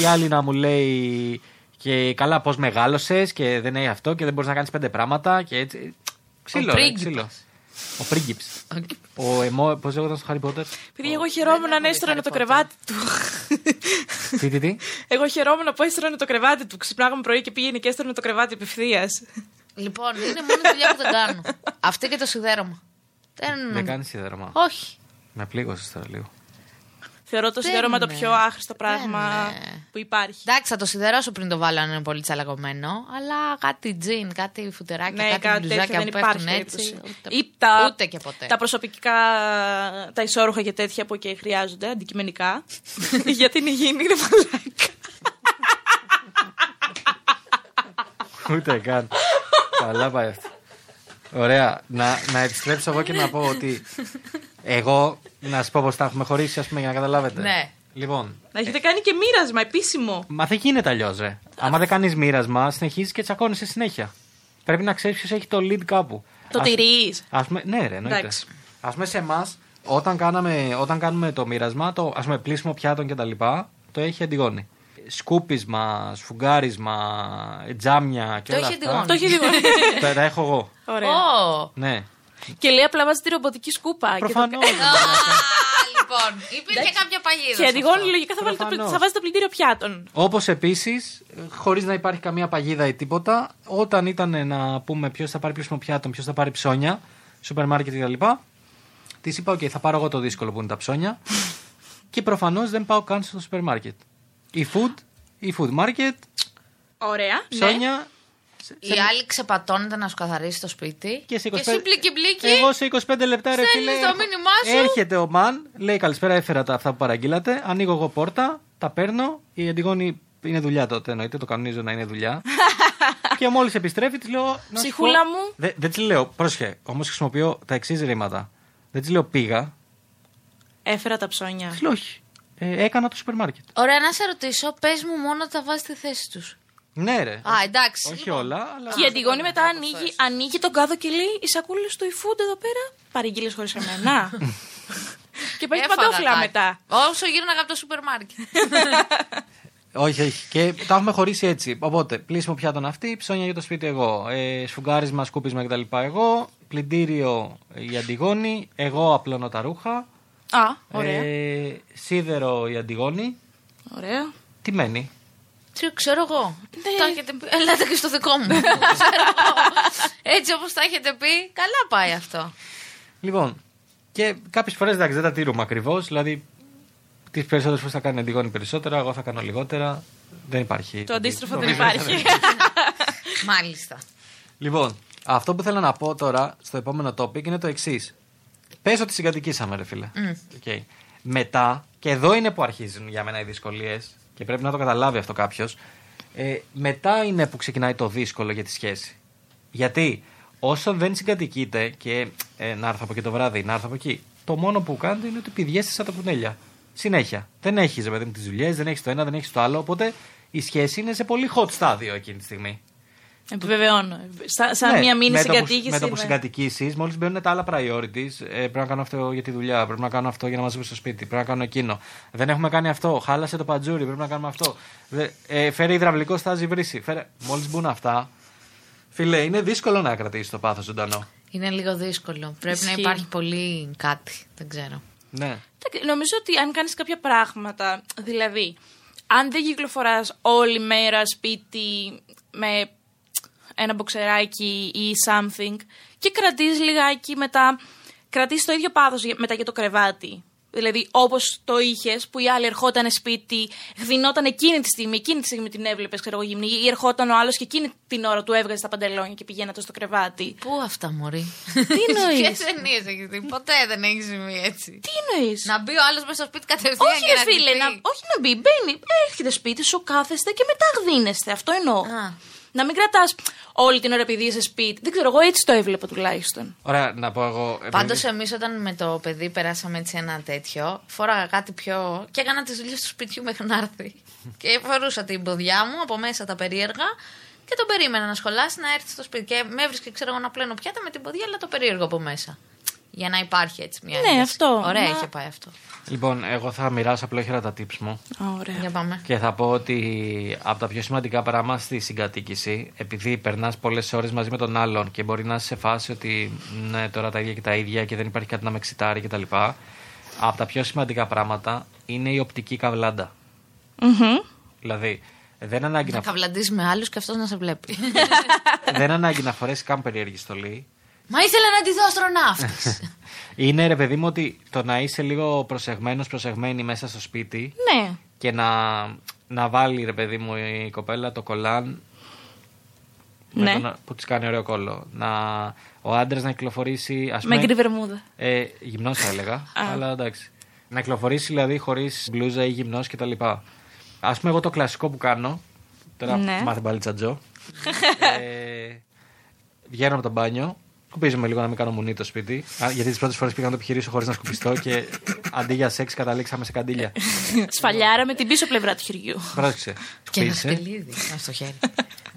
η άλλη να μου λέει και καλά πώς μεγάλωσες και δεν έχει αυτό και δεν μπορείς να κάνεις πέντε πράγματα και έτσι. Ξύλο, ρε, πρίγκιπας. ξύλο. Ο πρίγκιπς. Ο εμό, πώς λέγονταν στο Harry Potter; Επειδή εγώ χαιρόμουν έχω να δει έστρωνε Harry το Potter. κρεβάτι του. τι, τι, τι; Εγώ χαιρόμουν που έστρωνε το κρεβάτι του. Ξυπνάγαμε πρωί και πήγαινε και έστρωνε το κρεβάτι απευθείας. Λοιπόν, είναι μόνο η δουλειά που δεν κάνω. Αυτή και το σιδέρωμα. Δεν... Δεν κάνεις σιδέρωμα. Όχι. Με πλήγωσες τώρα λίγο. Θεωρώ το Δεν σιδέρωμα το είναι. πιο άχρηστο πράγμα είναι. που υπάρχει. Εντάξει, θα το σιδερώσω πριν το βάλω αν είναι πολύ τσαλακωμένο. Αλλά κάτι τζιν, κάτι φουτεράκια, Ναι, κάτι, κάτι τέτοιο μπλουζάκια δεν που υπάρχει πέφτουν έτσι. περίπτωση. Ούτε, Ή τα, ούτε και ποτέ. τα προσωπικά, τα ισόρουχα και τέτοια που και χρειάζονται αντικειμενικά. Γιατί είναι υγιεινή, είναι μαλάκα. Ούτε καν. Καλά πάει αυτό. Ωραία. Να, να επιστρέψω εγώ και να πω ότι εγώ, να σας πω πώ τα έχουμε χωρίσει, ας πούμε, για να καταλάβετε. Ναι. Λοιπόν, Να έχετε κάνει και μοίρασμα επίσημο. μα δεν γίνεται αλλιώς, ρε. Άμα δεν κάνεις μοίρασμα, συνεχίζεις και τσακώνεσαι συνέχεια. Πρέπει να ξέρεις ποιος έχει το lead κάπου. Το Ας- τηρείς. Ας πούμε, ναι, ρε, εννοείται. Εντάξει. Α πούμε σε εμάς, όταν, κάναμε, όταν κάνουμε το μοίρασμα, το ας πούμε, πλήσιμο πιάτων κτλ., το έχει αντιγόνη. Σκούπισμα, σφουγγάρισμα, τζάμια και Το όλα έχει αυτά. αντιγόνη. Το έχει δει. τα, τα έχω εγώ. Ωραία. Ω! Ναι. Και λέει απλά βάζει τη ρομποτική σκούπα. και το- Προφανώς. Α, λοιπόν, υπήρχε κάποια παγίδα. Και σε αντιγόνη αυτό. λογικά θα, βάλει το, Προφανώς. θα βάζει το πλυντήριο πιάτων. Όπως επίσης, χωρίς να υπάρχει καμία παγίδα ή τίποτα, όταν ήταν να πούμε ποιος θα πάρει πλήσιμο πιάτων, ποιος θα πάρει ψώνια, σούπερ μάρκετ κτλ. Της είπα: OK, θα πάρω εγώ το δύσκολο που είναι τα ψώνια. και προφανώς δεν πάω καν στο σούπερ μάρκετ. Η food, η food market, Ωραία. Ναι. Ψώνια. Η άλλη ξεπατώνεται να σου καθαρίσει το σπίτι. Και σε 25... εσύ μπλίκι μπλίκι. Εγώ σε 25 λεπτά ρε Στέλνεις φίλε. το μήνυμά σου. Έρχεται ο man, λέει καλησπέρα, έφερα τα αυτά που παραγγείλατε. Ανοίγω εγώ πόρτα, τα παίρνω. Η Αντιγόνη είναι δουλειά τότε, εννοείται, το κανονίζω να είναι δουλειά. και μόλις επιστρέφει, της λέω. να σου Ψυχούλα πω- μου. Δε- δεν της λέω, πρόσχε, όμως χρησιμοποιώ τα εξής ρήματα. Δεν της λέω πήγα. Έφερα τα ψώνια. Της λέω όχι. Ε, έκανα το σούπερ μάρκετ. Ωραία, να σε ρωτήσω, πες μου μόνο τα βάζεις στη θέση τους. Ναι, ρε. Α, εντάξει. Όχι λοιπόν. όλα, αλλά. Και η Αντιγόνη μετά ανοίγει, ανοίγει τον κάδο και λέει: Οι σακούλε του eFood εδώ πέρα; Παρήγγειλες χωρίς εμένα. και παίρνει Έφαγα παντόφλα κάτι. μετά. Όσο γύρναγα από το σούπερ μάρκετ. Όχι, όχι. Και τα έχουμε χωρίσει έτσι. Οπότε, πλήσιμο πιάτων αυτή, ψώνια για το σπίτι εγώ. Ε, σφουγγάρισμα, σκούπισμα κτλ. εγώ. Πλυντήριο η Αντιγόνη. Εγώ απλώνω τα ρούχα. Α, ωραία. Ε, σίδερο η Αντιγόνη. Ωραία. Τι μένει. Τι ξέρω εγώ. Ναι. Τα έχετε πει. Ελάτε και στο δικό μου. Ξέρω εγώ. Έτσι όπως τα έχετε πει, καλά πάει αυτό. Λοιπόν, και κάποιες φορές εντάξει δεν τα τήρουμε ακριβώς. Δηλαδή, τις περισσότερες φορές θα κάνει η Αντιγόνη περισσότερα, εγώ θα κάνω λιγότερα. Δεν υπάρχει. Το αντίστροφο δεν Νομίζω υπάρχει. Μάλιστα. Λοιπόν, αυτό που θέλω να πω τώρα στο επόμενο topic είναι το εξής. Πες ότι συγκατοικήσαμε, ρε φίλε. Οκ. Μετά, και εδώ είναι που αρχίζουν για μένα οι δυσκολίες, και πρέπει να το καταλάβει αυτό κάποιος. Ε, μετά είναι που ξεκινάει το δύσκολο για τη σχέση. Γιατί όσο δεν συγκατοικείτε και ε, να έρθω από εκεί το βράδυ, να έρθω από εκεί, το μόνο που κάνετε είναι ότι πηδιέστε σαν τα κουνέλια. Συνέχεια. Δεν έχεις, ρε παιδί μου, τις δουλειές, δεν έχεις το ένα, δεν έχεις το άλλο. Οπότε η σχέση είναι σε πολύ hot στάδιο εκείνη τη στιγμή. Επιβεβαιώνω. Σαν, σαν Ναι, μια μίνι με το που- συγκατοίκηση. Με το που ναι. συγκατοικήσεις, μόλις μπαίνουν τα άλλα priorities, ε, πρέπει να κάνω αυτό για τη δουλειά, πρέπει να κάνω αυτό για να μαζέψω στο σπίτι, πρέπει να κάνω εκείνο. Δεν έχουμε κάνει αυτό, χάλασε το παντζούρι, πρέπει να κάνουμε αυτό. Δε, ε, φέρε υδραυλικό στάζι βρύση. Φέρε... Μόλις μπουν αυτά, φίλε, είναι δύσκολο να κρατήσεις το πάθος ζωντανό. Είναι λίγο δύσκολο. Πρέπει να Ισχύει. υπάρχει πολύ κάτι. Δεν ξέρω. Ναι. Εντάξει, Νομίζω ότι αν κάνεις κάποια πράγματα, δηλαδή, αν δεν κυκλοφοράς όλη μέρα σπίτι με ένα μποξεράκι ή something και κρατείς λιγάκι μετά, κρατείς το ίδιο πάθος για- μετά για το κρεβάτι. Δηλαδή, όπως το είχες, που η άλλη ερχόταν σπίτι, γδινόταν εκείνη τη στιγμή, εκείνη τη στιγμή την έβλεπες, ξέρω εγώ, γυμνή, ή ερχόταν ο άλλος και εκείνη την ώρα του έβγαζε τα παντελόνια και πηγαίνατε στο κρεβάτι. Πού αυτά, Μωρή; Τι εννοείς; Ποιε ταινίε έχει δει. Ποτέ δεν έχει συμβεί έτσι. Τι εννοείς; Να μπει ο άλλος μέσα στο σπίτι κατευθείαν Όχι, και ρε να φίλε, ντυθεί. να, όχι να μπει. Μπαίνει, έρχεται σπίτι σου, κάθεστε και μετά γδίνεστε. Αυτό εννοώ. Α. Να μην κρατάς όλη την ώρα επειδή είσαι σπίτι. Δεν ξέρω, εγώ έτσι το έβλεπα τουλάχιστον. Ωραία, να πω εγώ. επειδή- Πάντως, εμείς όταν με το παιδί περάσαμε έτσι ένα τέτοιο, φόραγα κάτι πιο. και έκανα τις δουλειές του σπιτιού μέχρι να έρθει. και φορούσα την ποδιά μου από μέσα τα περίεργα και τον περίμενα να σχολάσει να έρθει στο σπίτι. Και με έβρισκε, ξέρω εγώ, να πλένω πιάτα με την ποδιά, αλλά το περίεργο από μέσα. Για να υπάρχει έτσι μια. Ναι, ένταση. αυτό. Ωραία, Να- είχε πάει αυτό. Λοιπόν, εγώ θα μοιράσω απλόχερα τα tips μου. Ωραία. Για πάμε. Και θα πω ότι από τα πιο σημαντικά πράγματα στη συγκατοίκηση, επειδή περνάς πολλές ώρες μαζί με τον άλλον και μπορεί να είσαι σε φάση ότι ναι, τώρα τα ίδια και τα ίδια και δεν υπάρχει κάτι να με εξητάρει κτλ. Από τα πιο σημαντικά πράγματα είναι η οπτική καβλάντα. Μμμ. Δηλαδή, δεν ανάγκη Να να, καβλαντίζει με άλλους και αυτός να σε βλέπει. δεν ανάγκη να φορέσεις καν περίεργη στολή. Μα ήθελα να τη δω αστροναύτης. Είναι ρε παιδί μου ότι το να είσαι λίγο προσεγμένος, προσεγμένη μέσα στο σπίτι Ναι. και να, να βάλει ρε παιδί μου η κοπέλα το κολάν με Ναι. τον- που της κάνει ωραίο κόλλο. Να, ο άντρας να κυκλοφορήσει. Ας Με πούμε, γκρι βερμούδα. ε, γυμνός θα έλεγα. αλλά εντάξει. Να κυκλοφορήσει δηλαδή χωρίς μπλούζα ή γυμνός κτλ. Α πούμε, εγώ το κλασικό που κάνω. Τώρα Ναι. μάθε πάλι τσατζό. ε, βγαίνω από το μπάνιο. Σκουπίζομαι λίγο να μην κάνω μουνί το σπίτι. Α, γιατί τις πρώτες φορές πήγα να το επιχειρήσω χωρίς να σκουπιστώ και αντί για σεξ καταλήξαμε σε καντήλια. Σφαλιάρα με την πίσω πλευρά του χεριού. Πρόσεξε. και ένα Σκουπίζεσαι. σκελίδι μέσα στο χέρι.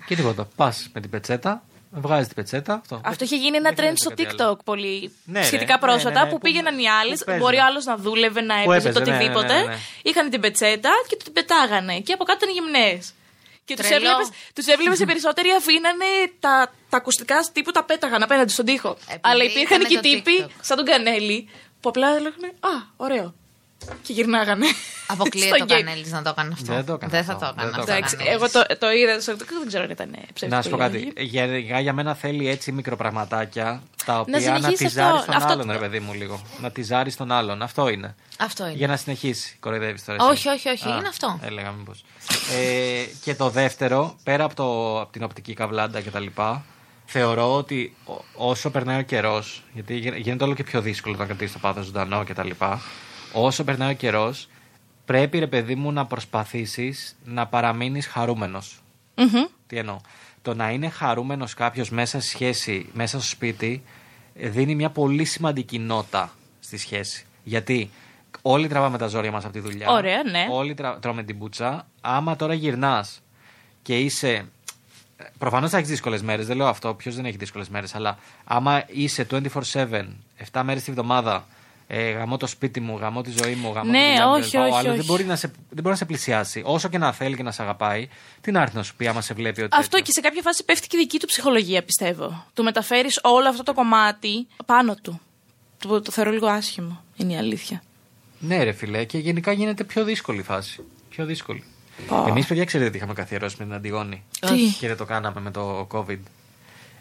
Και τίποτα. Πας με την πετσέτα, βγάζεις την πετσέτα. Αυτό, Αυτό είχε γίνει ένα Δεν trend χρειάζεται στο κάτι άλλο. TikTok πολύ Ναι, ρε. σχετικά Ναι, πρόσφατα ναι, ναι, που που- πήγαιναν οι άλλες. που παίζουν. Μπορεί ο άλλος να δούλευε, να Που έπαιζε το έπαιζε, ναι, ναι, οτιδήποτε. ναι, ναι. Είχαν την πετσέτα και την πετάγανε. Και από κάτω ήταν γυμνές. Και τους Τρελό. έβλεπε τους έβλεπες οι περισσότεροι αφήνανε τα, τα ακουστικά τύπου τα πέταγαν απέναντι στον τοίχο. Επειδή Αλλά υπήρχαν ήταν και το τύποι TikTok. σαν τον Κανέλη που απλά έλεγαν Α, ωραίο. Και γυρνάγανε. Αποκλείεται στο ο game. Κανέλη να το έκανε αυτό. Δεν το έκανε Δεν θα αυτό. το έκανε Δεν το αυτό. έκανε. Εντάξει, ο Κανέλης. εγώ το, το είδα στο TikTok, δεν ξέρω αν ήταν ψεύτικο. Να σου πω ή κάτι. όχι. Για, για μένα θέλει έτσι μικροπραγματάκια τα οποία να, συνεχίσει τυζάρει αυτό. τον Αυτό- άλλον, ρε παιδί μου, λίγο. Να τυζάρει τον άλλον. Αυτό είναι. Αυτό είναι. Για να συνεχίσει. Κοροϊδεύεις τώρα. εσύ. Όχι, όχι, όχι, είναι αυτό. Έλεγα μήπως. ε, και το δεύτερο, πέρα από, το, από την οπτική καβλάντα κτλ., θεωρώ ότι ό- όσο περνάει ο καιρός, γιατί γι- γίνεται όλο και πιο δύσκολο να κρατήσεις το πάθος ζωντανό κτλ., όσο περνάει ο καιρός, πρέπει ρε παιδί μου να προσπαθήσεις να παραμείνεις χαρούμενος. Μμμ. Τι εννοώ; Το να είναι χαρούμενος κάποιος μέσα στη σχέση, μέσα στο σπίτι, ε, δίνει μια πολύ σημαντική νότα στη σχέση. Γιατί Όλοι τραβάμε τα ζόρια μας από τη δουλειά. Ωραία, ναι. Όλοι τρα... τρώμε την πουτσα. Άμα τώρα γυρνάς και είσαι. Προφανώς θα έχεις δύσκολες μέρες, δεν λέω αυτό. Ποιος δεν έχει δύσκολες μέρες. Αλλά άμα είσαι 24-7, 7 μέρες τη βδομάδα, ε, γαμώ το σπίτι μου, γαμώ τη ζωή μου, γαμώ Ναι, τη δουλειά μου, όχι, δεν πάω όχι, άλλο, όχι. Δεν, μπορεί να σε, δεν μπορεί να σε πλησιάσει. Όσο και να θέλει και να σε αγαπάει, τι να έρθει να σου πει άμα σε βλέπει ότι. Αυτό τέτοιο. και σε κάποια φάση πέφτει και η δική του ψυχολογία, πιστεύω. Του μεταφέρεις όλο αυτό το κομμάτι πάνω του. Το, το θεωρώ λίγο άσχημο, είναι η αλήθεια. Ναι, ρε φιλέ, και γενικά γίνεται πιο δύσκολη η φάση. Πιο δύσκολη. Πω. Εμείς, παιδιά, ξέρετε τι είχαμε καθιερώσει με την Αντιγόνη. Τι; Και δεν το κάναμε με το COVID.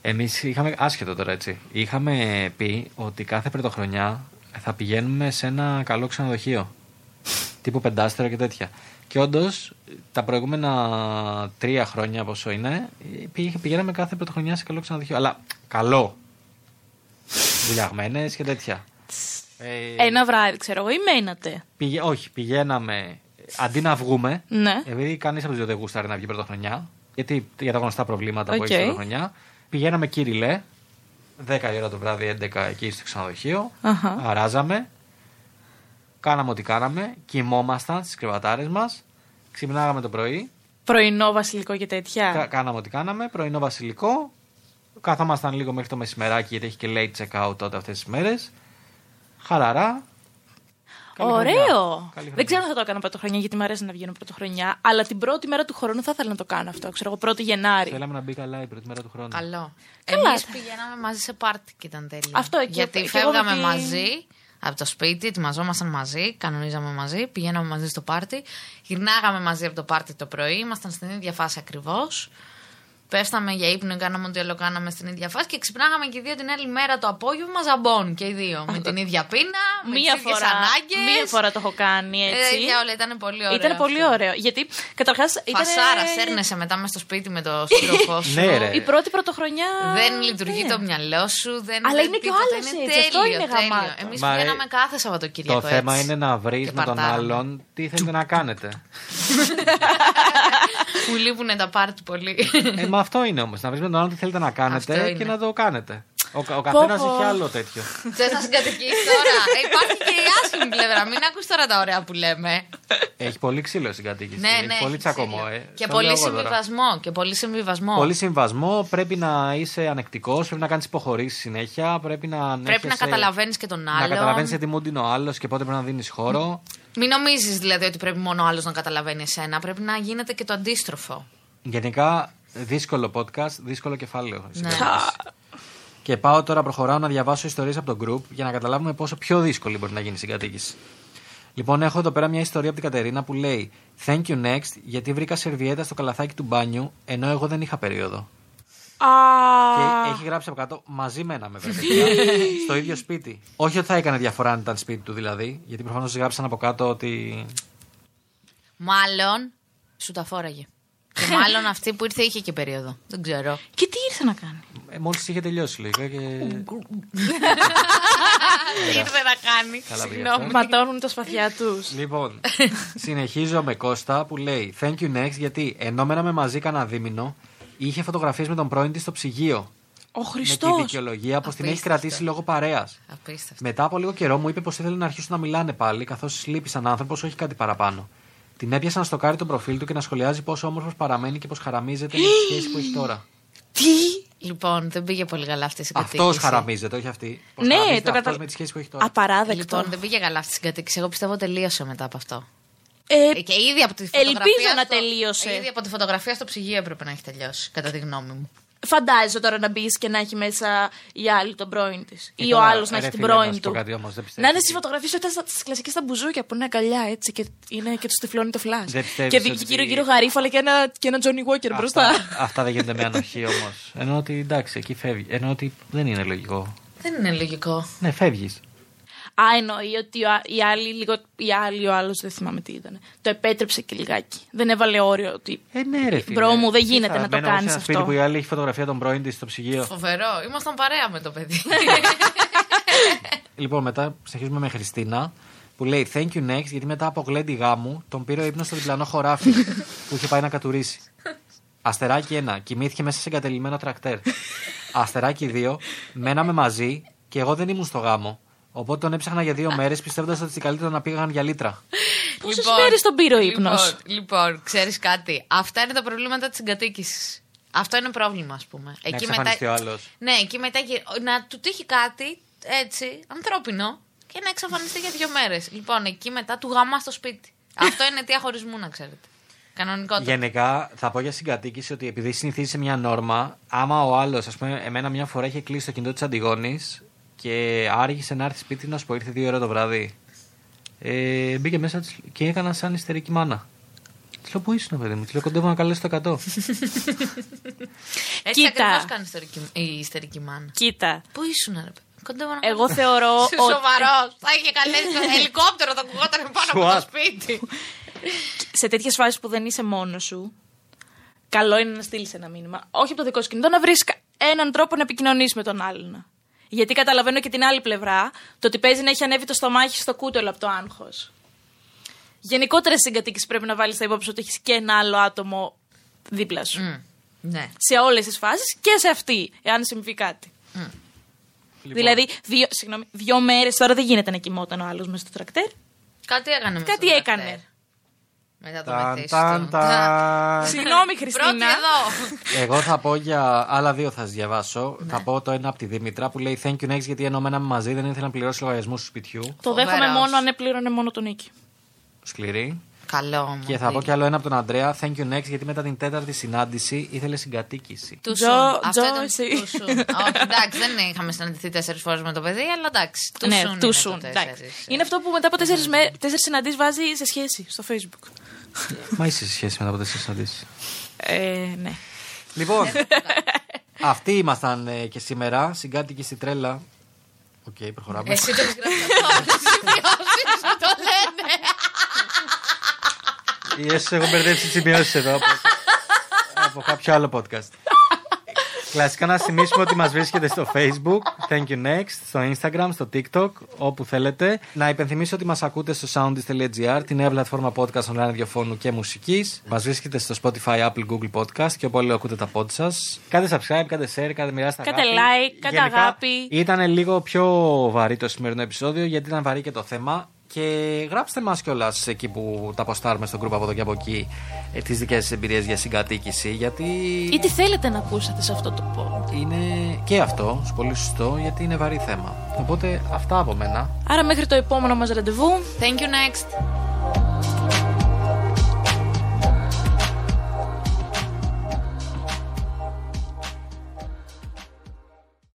Εμείς είχαμε. Άσχετο τώρα έτσι. Είχαμε πει ότι κάθε πρωτοχρονιά θα πηγαίνουμε σε ένα καλό ξενοδοχείο. τύπου πεντάστερο και τέτοια. Και όντως τα προηγούμενα τρία χρόνια, πόσο είναι, πήγε- πηγαίναμε κάθε πρωτοχρονιά σε καλό ξενοδοχείο. Αλλά καλό. Βουλιαγμένη και τέτοια. Ε, Ένα βράδυ, ξέρω εγώ, ή μένατε; Πηγε... Όχι, πηγαίναμε αντί να βγούμε. Ναι. Επειδή κανείς από τους δύο δεν γούσταρε να βγει πρωτοχρονιά. Γιατί για τα γνωστά προβλήματα που Οκ. έχει πρωτοχρονιά. Πηγαίναμε κυριλέ. 10 η ώρα το βράδυ, 11 εκεί στο ξενοδοχείο. Αχα. Αράζαμε. Κάναμε ό,τι κάναμε. Κοιμόμασταν στις κρεβατάρες μας. Ξυπνάγαμε το πρωί. Πρωινό βασιλικό και τέτοια. Κα- κάναμε ό,τι κάναμε. Πρωινό βασιλικό. Κάθαμασταν λίγο μέχρι το μεσημεράκι γιατί έχει και late check out τότε αυτές τις μέρες. Χαλαρά. Καλή Ωραίο. χρονιά. Καλή Δεν χρονιά. ξέρω αν θα το έκανα πρωτοχρονιά γιατί μου αρέσει να βγαίνω πρωτοχρονιά. Αλλά την πρώτη μέρα του χρόνου θα ήθελα να το κάνω αυτό. Ξέρω εγώ, 1η Γενάρη. Θέλαμε να μπει καλά η πρώτη μέρα του χρόνου. Καλό. Καλά. Εμείς πηγαίναμε μαζί σε πάρτι και ήταν τέλειο. Αυτό εκεί, Γιατί και εγώ φεύγαμε με τη- μαζί από το σπίτι, ετοιμαζόμασταν μαζί, κανονίζαμε μαζί, πηγαίναμε μαζί στο πάρτι, γυρνάγαμε μαζί από το πάρτι το πρωί, ήμασταν στην ίδια φάση ακριβώς. Πέφταμε για ύπνο, κάναμε ό,τι άλλο κάναμε στην ίδια φάση και ξυπνάγαμε και οι δύο την άλλη μέρα το απόγευμα ζαμπόν και οι δύο. Με την ίδια πείνα, με Μία τις ίδιες φορά, ανάγκες. μία φορά το έχω κάνει έτσι. Ε, για όλα, ήταν πολύ ωραίο. Ήταν πολύ αυτό. ωραίο. Γιατί καταρχάς. Φασάρα, σέρνεσαι μετά μες στο σπίτι με το σύντροφό σου. Ναι, ρε. Η πρώτη πρωτοχρονιά. Δεν λειτουργεί ναι. το μυαλό σου. Δεν, Αλλά δεν είναι και ο τίποτα, άλλος είναι έτσι, αυτό τέλειο, είναι τέλειο. γαμάτο. Εμείς Μα, πηγαίναμε ε, κάθε Σαββατοκύριακο Το θέμα έτσι. είναι να βρεις Και με τον παρτάραμε. άλλον τι θέλετε να κάνετε. Μου λείπουν τα πάρτι πολύ. ε, μα αυτό είναι όμως. Να βρει με τον άλλον τι θέλετε να Αυτό κάνετε είναι. και να το κάνετε. Ο, ο καθένας πω. έχει άλλο τέτοιο. Θε να συγκατοικείς τώρα. Ε, Υπάρχει και η άσχημη πλευρά. Μην ακούς τώρα τα ωραία που λέμε. έχει πολύ ξύλο στην κατοίκηση. ναι, έχει ναι. πολύ έχει τσακωμό. ξύλο. Ε. Και Το πολύ λέω εγώ τώρα. συμβιβασμό. Και πολύ συμβιβασμό. Πολύ συμβασμό. Πρέπει να είσαι ανεκτικός. Πρέπει να κάνεις υποχωρήσεις συνέχεια. Πρέπει να, Πρέπει να ανέχεσαι- καταλαβαίνεις και τον Να άλλον. καταλαβαίνεις σε τι mood είναι ο άλλος και πότε πρέπει να δίνεις χώρο. Μην νομίζεις δηλαδή ότι πρέπει μόνο ο άλλος να καταλαβαίνει εσένα. Πρέπει να γίνεται και το αντίστροφο. Γενικά, δύσκολο podcast, δύσκολο κεφάλαιο. Ναι. Και πάω τώρα, προχωράω να διαβάσω ιστορίες από το group για να καταλάβουμε πόσο πιο δύσκολη μπορεί να γίνει η συγκατοίκηση. Λοιπόν, έχω εδώ πέρα μια ιστορία από την Κατερίνα που λέει Thank you next, γιατί βρήκα σερβιέτα στο καλαθάκι του μπάνιου, ενώ εγώ δεν είχα περίοδο. Α, Και έχει γράψει από κάτω μαζί μένα με παιδιά, στο ίδιο σπίτι. Όχι ότι θα έκανε διαφορά αν ήταν σπίτι του δηλαδή, γιατί προφανώς γράψαν από κάτω ότι. Μάλλον σου τα φόραγε. Και μάλλον αυτή που ήρθε είχε και περίοδο. Δεν ξέρω. Και τι ήρθε να κάνει; Ε, Μόλις είχε τελειώσει λογικά και. Τι ήρθε να κάνει; Καλά πήγε Συγγνώμη. αυτό. Ματώνουν τα σπαθιά τους. Λοιπόν, συνεχίζω με Κώστα που λέει Thank you next γιατί ενώ μέναμε μαζί κανένα δίμηνο, είχε φωτογραφίες με τον πρώην της στο ψυγείο. Ο Με τη Χριστός. δικαιολογία πως την έχει Απίστευτο. κρατήσει λόγω παρέας. Απίστευτο. Μετά από λίγο καιρό μου είπε πως ήθελε να αρχίσουν να μιλάνε πάλι, καθώς λείπει σαν άνθρωπος, όχι κάτι παραπάνω. Την έπιασα να στοκάρει τον προφίλ του και να σχολιάζει πόσο όμορφος παραμένει και πως χαραμίζεται με τη σχέση που έχει τώρα. Τι. Λοιπόν, δεν πήγε πολύ καλά αυτή η συγκατοίκηση. Αυτός χαραμίζεται, όχι αυτή. Πως Ναι, χαραμίζεται το αυτός κατα... με τη σχέση που έχει τώρα. Απαράδεκτο. Λοιπόν, δεν πήγε καλά αυτή η συγκατοίκηση. Εγώ πιστεύω τελείωσε μετά από αυτό. Ε, Ε, και ήδη από τη Ελπίζω φωτογραφία. να στο- τελείωσε. Ήδη από τη φωτογραφία στο ψυγείο έπρεπε να έχει τελειώσει, κατά τη γνώμη μου. Φαντάζεσαι τώρα να μπεις και να έχει μέσα η άλλη τον πρώην της. Και Ή ο τώρα, άλλος να ρε έχει την φίλε, να πρώην σου πω του. κάτι όμως, δεν πιστεύω Να είναι ότι- στις φωτογραφίες στις κλασικές τα μπουζούκια που είναι αγκαλιά έτσι και, είναι και τους τυφλώνει το φλάσ. Δεν πιστεύεις Και δει ότι- γύρω γύρω γαρίφαλα και ένα, και ένα Johnny Walker μπροστά. Αυτά, αυτά δεν γίνονται με ανοχή όμως. Ενώ ότι εντάξει, εκεί φεύγει. Ενώ ότι δεν είναι λογικό. Δεν είναι λογικό. Ναι, φεύγεις. Α, εννοεί ότι ο, α- η άλλη, λίγο, η άλλη, ο άλλος δεν θυμάμαι τι ήταν. Το επέτρεψε και λιγάκι. Δεν έβαλε όριο ότι. Ε, ναι, ρε φίλε. Μπρο μου, δεν Τι γίνεται θα να το μπαίνω εγώ σε κάνεις ένα σπίτι αυτό. που η άλλη έχει φωτογραφία των πρώην της στο ψυγείο. Φοβερό. Ήμασταν παρέα με το παιδί. λοιπόν, μετά συνεχίζουμε με Χριστίνα που λέει Thank you next γιατί μετά από γλέντι γάμου τον πήρε ο ύπνος στο διπλανό χωράφι που είχε πάει να κατουρίσει. Αστεράκι 1. Κοιμήθηκε μέσα σε εγκατελειμμένο τρακτέρ. Αστεράκι 2. Μέναμε μαζί και εγώ δεν ήμουν στο γάμο. Οπότε τον έψαχνα για δύο μέρες πιστεύοντας ότι καλύτερο να πήγαν για λίτρα. Πόσες μέρες τον πήρε ο ύπνος; Λοιπόν, λοιπόν ξέρεις κάτι. Αυτά είναι τα προβλήματα της εγκατοίκηση. Αυτό είναι πρόβλημα, ας πούμε. Να εξαφανιστεί ο άλλος. Ναι, εκεί μετά γε- να του τύχει κάτι έτσι, ανθρώπινο και να εξαφανιστεί για δύο μέρες. Λοιπόν, εκεί μετά του γαμά στο σπίτι. Αυτό είναι αιτία χωρισμού, να ξέρετε. Κανονικότητα. Γενικά θα πω για συγκατοίκηση ότι επειδή συνηθίζει σε μια νόρμα, άμα ο άλλος, ας πούμε, εμένα μια φορά είχε κλείσει το κινητό της Αντιγόνης και άργησε να έρθει σπίτι να σου πω, ήρθε δύο ώρα το βράδυ. Ε, μπήκε μέσα της και έκανα σαν ιστερική μάνα. Τη λέω, Πού ήσουν, παιδί μου, τη λέω, κοντεύω να καλέσω το 100. Έτσι Κοίτα. ακριβώς κάνει ιστερική- η ιστερική μάνα. Κοίτα. Πού ήσουν, ρε παιδί. Κοντεύω να Εγώ θεωρώ ότι. Σοβαρός. Θα είχε καλέσει το ελικόπτερο, θα κουγόταν πάνω από το Σουάτ. σπίτι. σε τέτοιες φάσεις που δεν είσαι μόνος σου, καλό είναι να στείλεις ένα μήνυμα. Όχι από το δικό σου κινητό, να βρεις έναν τρόπο να επικοινωνήσει με τον άλλον. Γιατί καταλαβαίνω και την άλλη πλευρά, το ότι παίζει να έχει ανέβει το στομάχι στο κούτελο από το άγχος. Γενικότερα στι συγκατοίκηση πρέπει να βάλεις στα υπόψη ότι έχεις και ένα άλλο άτομο δίπλα σου. Μμ, Ναι. Σε όλες τις φάσεις και σε αυτή, εάν συμβεί κάτι. Λοιπόν, Δηλαδή, δύο, συγγνώμη, δύο μέρες τώρα δεν γίνεται να κοιμόταν ο άλλος μέσα στο τρακτέρ. Κάτι έκανε μέσα Κάτι στο έκανε. Τρακτέρ. Μετά το ταν, μεθύσι ταν, του. ταν. Συγγνώμη, Πρώτη Χριστίνα. εδώ. Εγώ θα πω για άλλα δύο θα σας διαβάσω. Θα πω το ένα από τη Δήμητρα που λέει Thank you next γιατί ενώ μέναμε μαζί δεν ήθελα να πληρώσει λογαριασμούς του σπιτιού. Το Φοβερός. δέχομαι μόνο αν έπληρωνε μόνο τον νίκη. Σκληρή. Καλό όμω. Και θα πω κι άλλο ένα από τον Αντρέα. Thank you next γιατί μετά την τέταρτη συνάντηση ήθελε συγκατοίκηση. Του Τζο- σουν. Αυτό Τζο, ήταν εσύ. του σουν. Όχι, εντάξει, δεν είχαμε συναντηθεί τέσσερις φορές με το παιδί, αλλά εντάξει. Του ναι, σουν. του είναι σουν. το εντάξει. τέσσερις. Είναι αυτό που μετά από τέσσερις με... τέσσερις συναντήσεις βάζει σε σχέση στο Facebook. Μα είσαι σε σχέση μετά από τέσσερις συναντήσεις. Ε, ναι. Λοιπόν, αυτοί ήμασταν ε, και σήμερα. Συγκάτοικοι στη τρέλα. Οκ, προχωράμε. Εσύ το έχεις γράψει αυτό. Τις σημειώσεις που το λένε. Yes, έχω μπερδέψει τις σημειώσεις εδώ από, από κάποιο άλλο podcast. Κλασικά να θυμίσουμε ότι μας βρίσκετε στο Facebook, Thank you next, στο Instagram, στο TikTok, όπου θέλετε. Να υπενθυμίσω ότι μας ακούτε στο soundist.gr, τη νέα πλατφόρμα podcast online ραδιοφώνου και μουσικής. Μας βρίσκεται στο Spotify, Apple, Google Podcast και όπου όλοι ακούτε τα pod σας. Κάντε subscribe, κάντε share, κάντε μοιράστε Κάντε αγάπη. like, κάντε Γενικά, αγάπη. Ήταν λίγο πιο βαρύ το σημερινό επεισόδιο γιατί ήταν βαρύ και το θέμα. Και γράψτε μας κιόλας εκεί που τα αποστάρουμε στο group από εδώ και από εκεί ε, τις δικές σας εμπειρίες για συγκατοίκηση γιατί Ή τι θέλετε να ακούσετε σε αυτό το pod. είναι και αυτό πολύ σωστό γιατί είναι βαρύ θέμα. Οπότε αυτά από μένα. Άρα μέχρι το επόμενο μας ραντεβού. Thank you next.